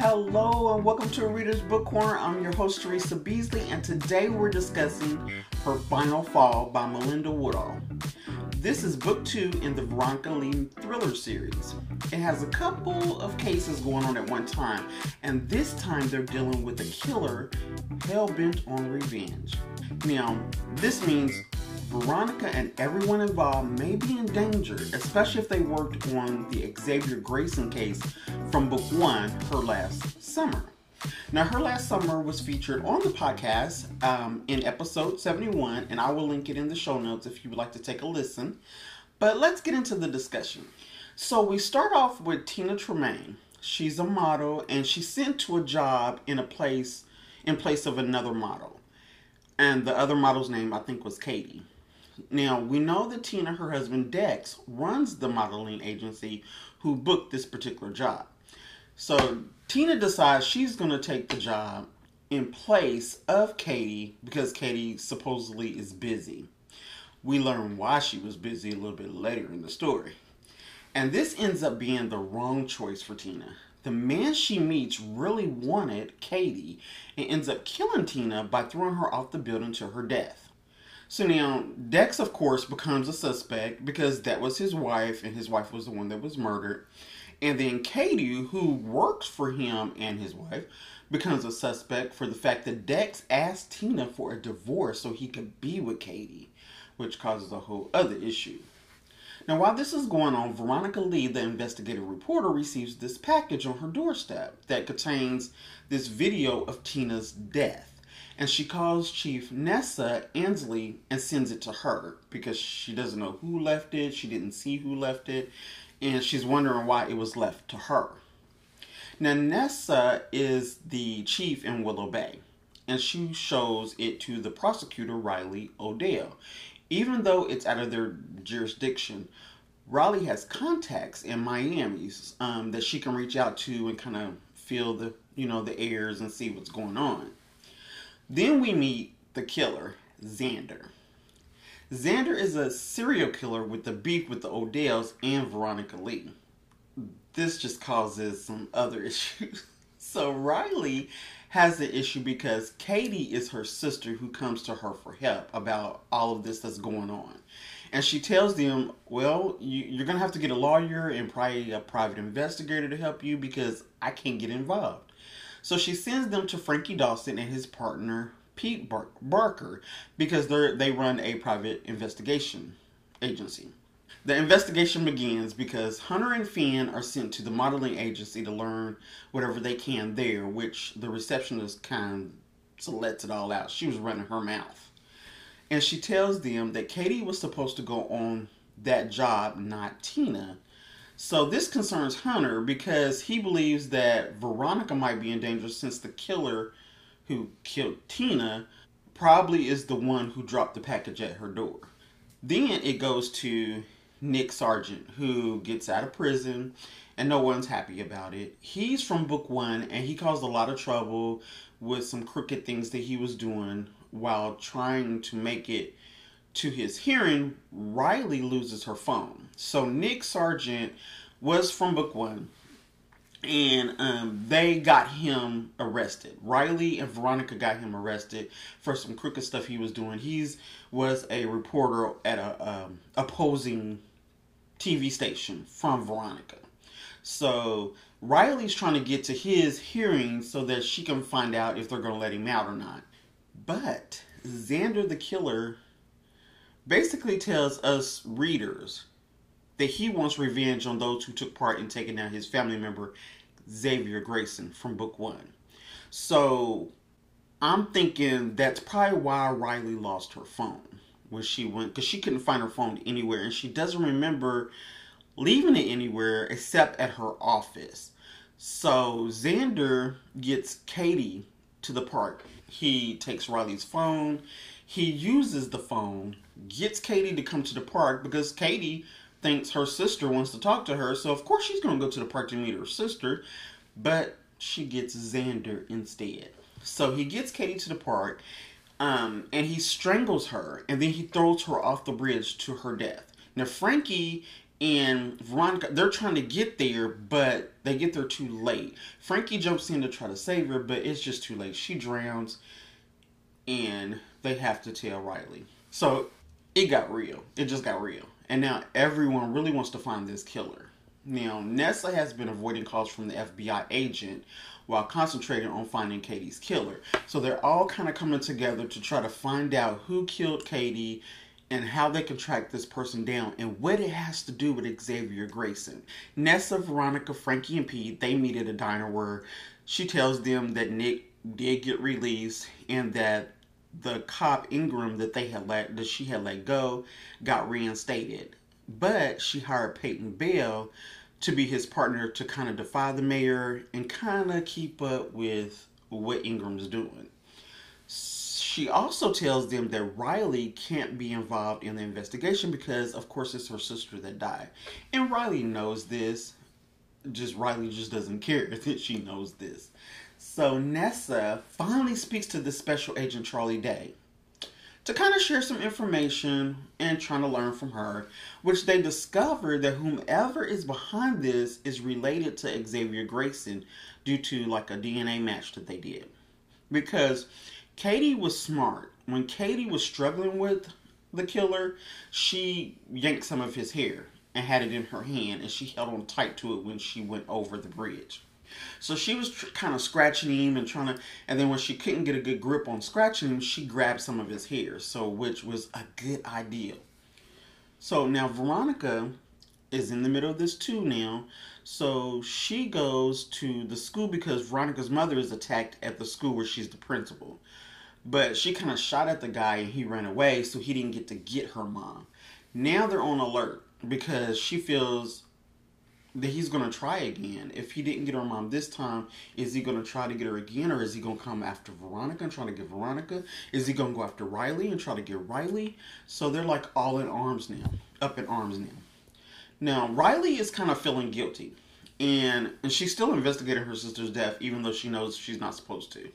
Hello and welcome to Reader's Book Corner. I'm your host Teresa Beasley, and today we're discussing Her Final Fall by Melinda Woodhall. This is book two in the Veronica Lee thriller series. It has a couple of cases going on at one time, and this time they're dealing with a killer hell bent on revenge. Now, this means Veronica and everyone involved may be in danger, especially if they worked on the Xavier Greyson case from book one, Her Last Summer. Now, Her Last Summer was featured on the podcast um, in episode 71, and I will link it in the show notes if you would like to take a listen. But let's get into the discussion. So, we start off with Tina Tremaine. She's a model, and she's sent to a job in a place in place of another model. And the other model's name, I think, was Katie. Now, we know that Tina, her husband Dex, runs the modeling agency who booked this particular job. So, Tina decides she's going to take the job in place of Katie because Katie supposedly is busy. We learn why she was busy a little bit later in the story. And this ends up being the wrong choice for Tina. The man she meets really wanted Katie and ends up killing Tina by throwing her off the building to her death. So now Dex, of course, becomes a suspect because that was his wife, and his wife was the one that was murdered. And then Katie, who works for him and his wife, becomes a suspect for the fact that Dex asked Tina for a divorce so he could be with Katie, which causes a whole other issue. Now, while this is going on, Veronica Lee, the investigative reporter, receives this package on her doorstep that contains this video of Tina's death and she calls Chief Nessa Ansley and sends it to her because she doesn't know who left it, she didn't see who left it, and she's wondering why it was left to her. Now, Nessa is the chief in Willow Bay, and she shows it to the prosecutor, Riley Odell. Even though it's out of their jurisdiction, Riley has contacts in Miami um, that she can reach out to and kind of feel the you know the airs and see what's going on. Then we meet the killer, Xander. Xander is a serial killer with the beef with the Odells and Veronica Lee. This just causes some other issues. So Riley has the issue because Katie is her sister who comes to her for help about all of this that's going on. And she tells them, well, you, are going to have to get a lawyer and probably a private investigator to help you because I can't get involved. So she sends them to Frankie Dawson and his partner Pete Barker because they they run a private investigation agency. The investigation begins because Hunter and Finn are sent to the modeling agency to learn whatever they can there, which the receptionist kind of lets it all out. She was running her mouth. And she tells them that Katie was supposed to go on that job, not Tina, so this concerns Hunter because he believes that Veronica might be in danger since the killer who killed Tina probably is the one who dropped the package at her door. Then it goes to Nick Sargent, who gets out of prison and no one's happy about it. He's from book one and he caused a lot of trouble with some crooked things that he was doing while trying to make it to his hearing, Riley loses her phone. So Nick Sargent was from book one, and um, they got him arrested. Riley and Veronica got him arrested for some crooked stuff he was doing. He's was a reporter at a um, opposing TV station from Veronica. So Riley's trying to get to his hearing so that she can find out if they're going to let him out or not. But Xander the killer basically tells us readers that he wants revenge on those who took part in taking down his family member Xavier Greyson from book one. So I'm thinking that's probably why Riley lost her phone when she went because she couldn't find her phone anywhere and she doesn't remember leaving it anywhere except at her office. So Xander gets Katie to the park. He takes Riley's phone. He uses the phone gets Katie to come to the park because Katie thinks her sister wants to talk to her. So, of course, she's going to go to the park to meet her sister, but she gets Xander instead. So, he gets Katie to the park um, and he strangles her and then he throws her off the bridge to her death. Now, Frankie and Veronica, they're trying to get there, but they get there too late. Frankie jumps in to try to save her, but it's just too late. She drowns, and they have to tell Riley. So it got real. It just got real. And now everyone really wants to find this killer. Now, Nessa has been avoiding calls from the FBI agent while concentrating on finding Katie's killer. So they're all kind of coming together to try to find out who killed Katie and how they can track this person down and what it has to do with Xavier Greyson. Nessa, Veronica, Frankie, and Pete, they meet at a diner where she tells them that Nick did get released and that the cop Ingram that they had let that she had let go got reinstated. But she hired Peyton Bell to be his partner to kind of defy the mayor and kind of keep up with what Ingram's doing. She also tells them that Riley can't be involved in the investigation because, of course, it's her sister that died. And Riley knows this. Just Riley just doesn't care that she knows this. So Nessa finally speaks to the special agent Charlie Day to kind of share some information and trying to learn from her, which they discover that whomever is behind this is related to Xavier Greyson due to like a DNA match that they did. Because Katie was smart. When Katie was struggling with the killer, she yanked some of his hair and had it in her hand, and she held on tight to it when she went over the bridge. So she was tr- kind of scratching him and trying to, and then when she couldn't get a good grip on scratching him, she grabbed some of his hair. So which was a good idea. So now Veronica is in the middle of this too now. So she goes to the school because Veronica's mother is attacked at the school where she's the principal. But she kind of shot at the guy and he ran away, so he didn't get to get her mom. Now they're on alert because she feels that he's to try again. If he didn't get her mom this time, is he to try to get her again, or is he to come after Veronica and try to get Veronica? Is he to go after Riley and try to get Riley? So they're like all in arms now, up in arms now. Now Riley is kind of feeling guilty, and and she's still investigating her sister's death, even though she knows she's not supposed to.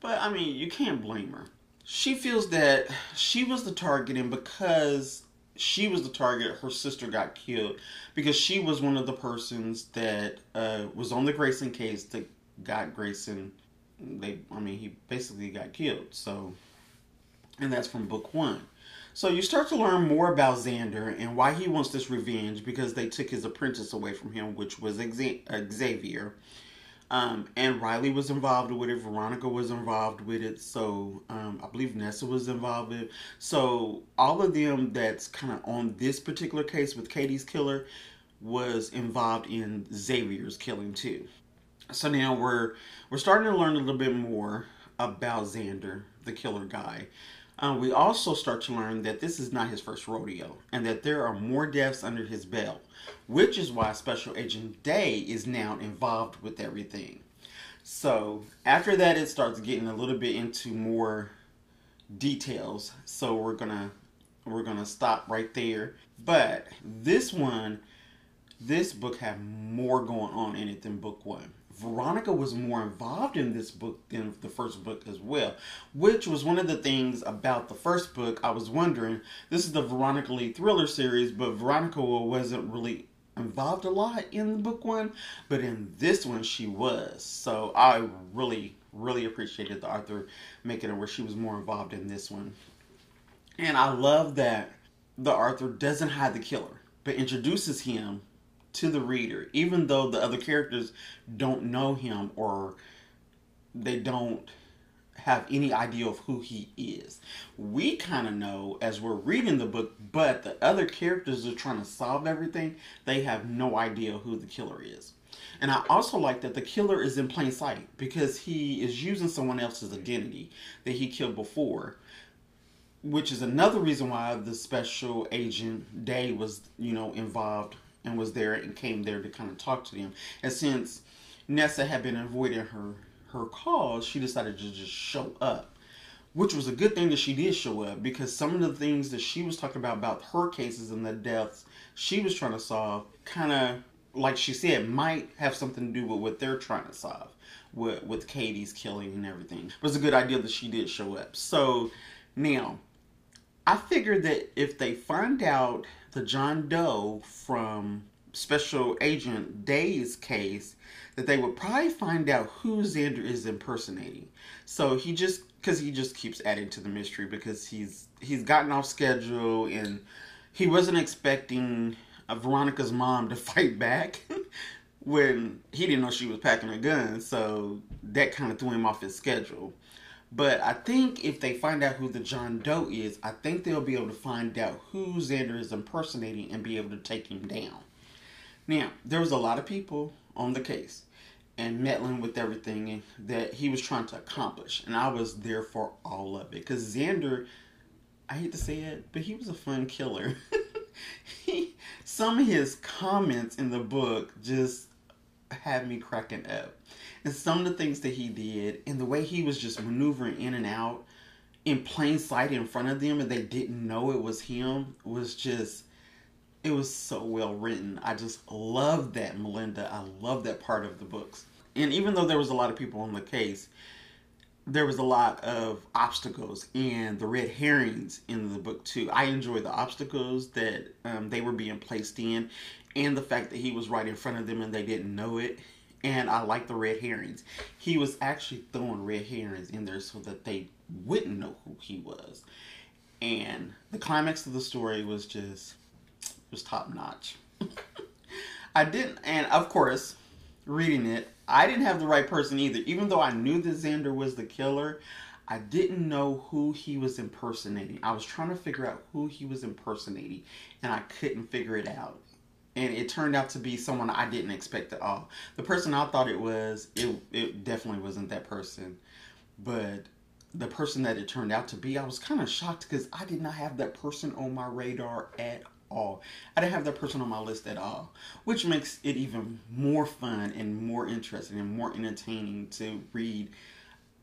But I mean, you can't blame her. She feels that she was the target, and because she was the target. Her sister got killed because she was one of the persons that uh, was on the Greyson case that got Greyson. They, I mean, he basically got killed. So, and that's from book one. So you start to learn more about Xander and why he wants this revenge because they took his apprentice away from him, which was Xavier. Um, and Riley was involved with it. Veronica was involved with it. So um, I believe Nessa was involved with it. So all of them that's kind of on this particular case with Katie's killer was involved in Xavier's killing too. So now we're we're starting to learn a little bit more about Xander, the killer guy. Um, we also start to learn that this is not his first rodeo and that there are more deaths under his belt, which is why Special Agent Day is now involved with everything. So after that, it starts getting a little bit into more details. So we're gonna we're gonna stop right there. But this one, this book had more going on in it than book one. Veronica was more involved in this book than the first book as well, which was one of the things about the first book. I was wondering, this is the Veronica Lee thriller series, but Veronica wasn't really involved a lot in the book one, but in this one she was. So I really, really appreciated the author making it where she was more involved in this one. And I love that the author doesn't hide the killer, but introduces him to the reader, even though the other characters don't know him or they don't have any idea of who he is. We kind of know as we're reading the book, but the other characters are trying to solve everything. They have no idea who the killer is. And I also like that the killer is in plain sight because he is using someone else's identity that he killed before, which is another reason why the special agent Day was, you know, involved and was there and came there to kind of talk to them. And since Nessa had been avoiding her her calls, she decided to just show up, which was a good thing that she did show up because some of the things that she was talking about about her cases and the deaths she was trying to solve, kind of like she said, might have something to do with what they're trying to solve with with Katie's killing and everything. It was a good idea that she did show up. So now I figured that if they find out the John Doe from Special Agent Day's case that they would probably find out who Xander is impersonating. So he just because he just keeps adding to the mystery because he's he's gotten off schedule and he wasn't expecting uh, Veronica's mom to fight back when he didn't know she was packing a gun. So that kind of threw him off his schedule. But I think if they find out who the John Doe is, I think they'll be able to find out who Xander is impersonating and be able to take him down. Now, there was a lot of people on the case and meddling with everything that he was trying to accomplish. And I was there for all of it. Because Xander, I hate to say it, but he was a fun killer. he, some of his comments in the book just had me cracking up. And some of the things that he did and the way he was just maneuvering in and out in plain sight in front of them and they didn't know it was him was just it was so well written. I just love that Melinda. I love that part of the books. And even though there was a lot of people on the case, there was a lot of obstacles and the red herrings in the book too. I enjoy the obstacles that um, they were being placed in, and the fact that he was right in front of them and they didn't know it. And I like the red herrings. He was actually throwing red herrings in there so that they wouldn't know who he was. And the climax of the story was just was top notch. I didn't, and of course, reading it, I didn't have the right person either. Even though I knew that Xander was the killer, I didn't know who he was impersonating. I was trying to figure out who he was impersonating, and I couldn't figure it out. And it turned out to be someone I didn't expect at all. The person I thought it was, it it definitely wasn't that person. But the person that it turned out to be, I was kind of shocked because I did not have that person on my radar at all. I didn't have that person on my list at all, which makes it even more fun and more interesting and more entertaining to read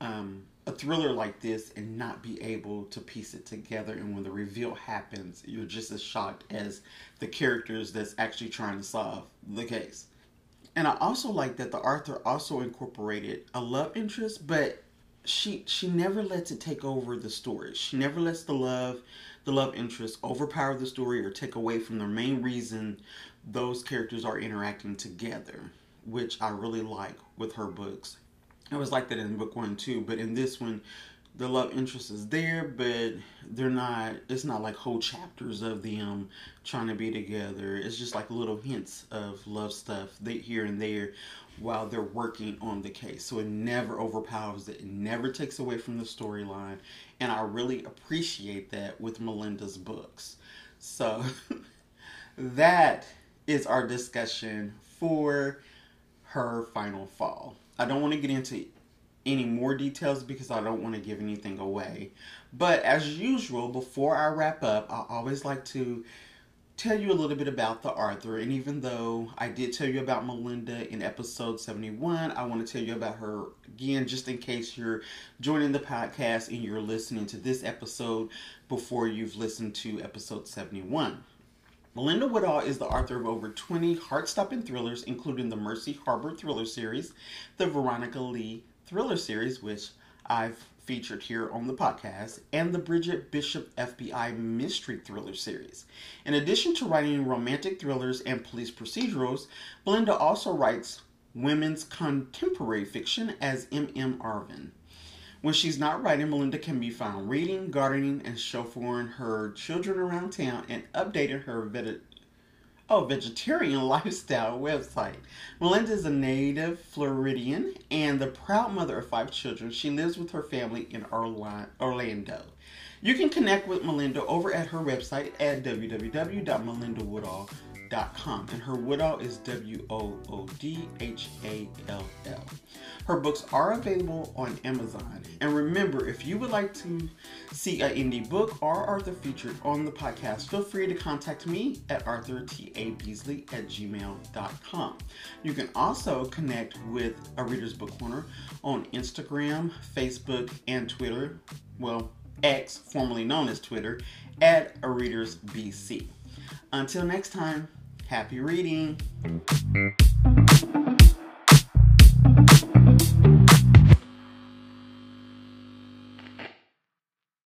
um, a thriller like this and not be able to piece it together. And when the reveal happens, you're just as shocked as the characters that's actually trying to solve the case. And I also like that the author also incorporated a love interest, but she she never lets it take over the story. She never lets the love the love interest overpower the story or take away from the main reason those characters are interacting together, which I really like with her books. It was like that in book one too, but in this one, the love interest is there, but they're not. It's not like whole chapters of them trying to be together. It's just like little hints of love stuff here and there while they're working on the case. So it never overpowers it. It never takes away from the storyline, and I really appreciate that with Melinda's books. So that is our discussion for her final fall. I don't want to get into any more details because I don't want to give anything away. But as usual, before I wrap up, I always like to tell you a little bit about the author. And even though I did tell you about Melinda in episode 71, I want to tell you about her again, just in case you're joining the podcast and you're listening to this episode before you've listened to episode 71. Melinda Woodhall is the author of over 20 heart-stopping thrillers, including the Mercy Harbor thriller series, the Veronica Lee thriller series, which I've featured here on the podcast, and the Bridget Bishop FBI mystery thriller series. In addition to writing romantic thrillers and police procedurals, Melinda also writes women's contemporary fiction as M.M. Arvin. When she's not writing, Melinda can be found reading, gardening, and chauffeuring her children around town and updating her oh, vegetarian lifestyle website. Melinda is a native Floridian and the proud mother of five children. She lives with her family in Orlando. You can connect with Melinda over at her website at www.melindawoodhall.com and her Woodhall is W O O D H A L L. Her books are available on Amazon. And remember, if you would like to see an indie book or Arthur featured on the podcast, feel free to contact me at authortabeasley at gmail.com. You can also connect with A Reader's Book Corner on Instagram, Facebook, and Twitter. Well, X, formerly known as Twitter, at A Reader's BC. Until next time, happy reading.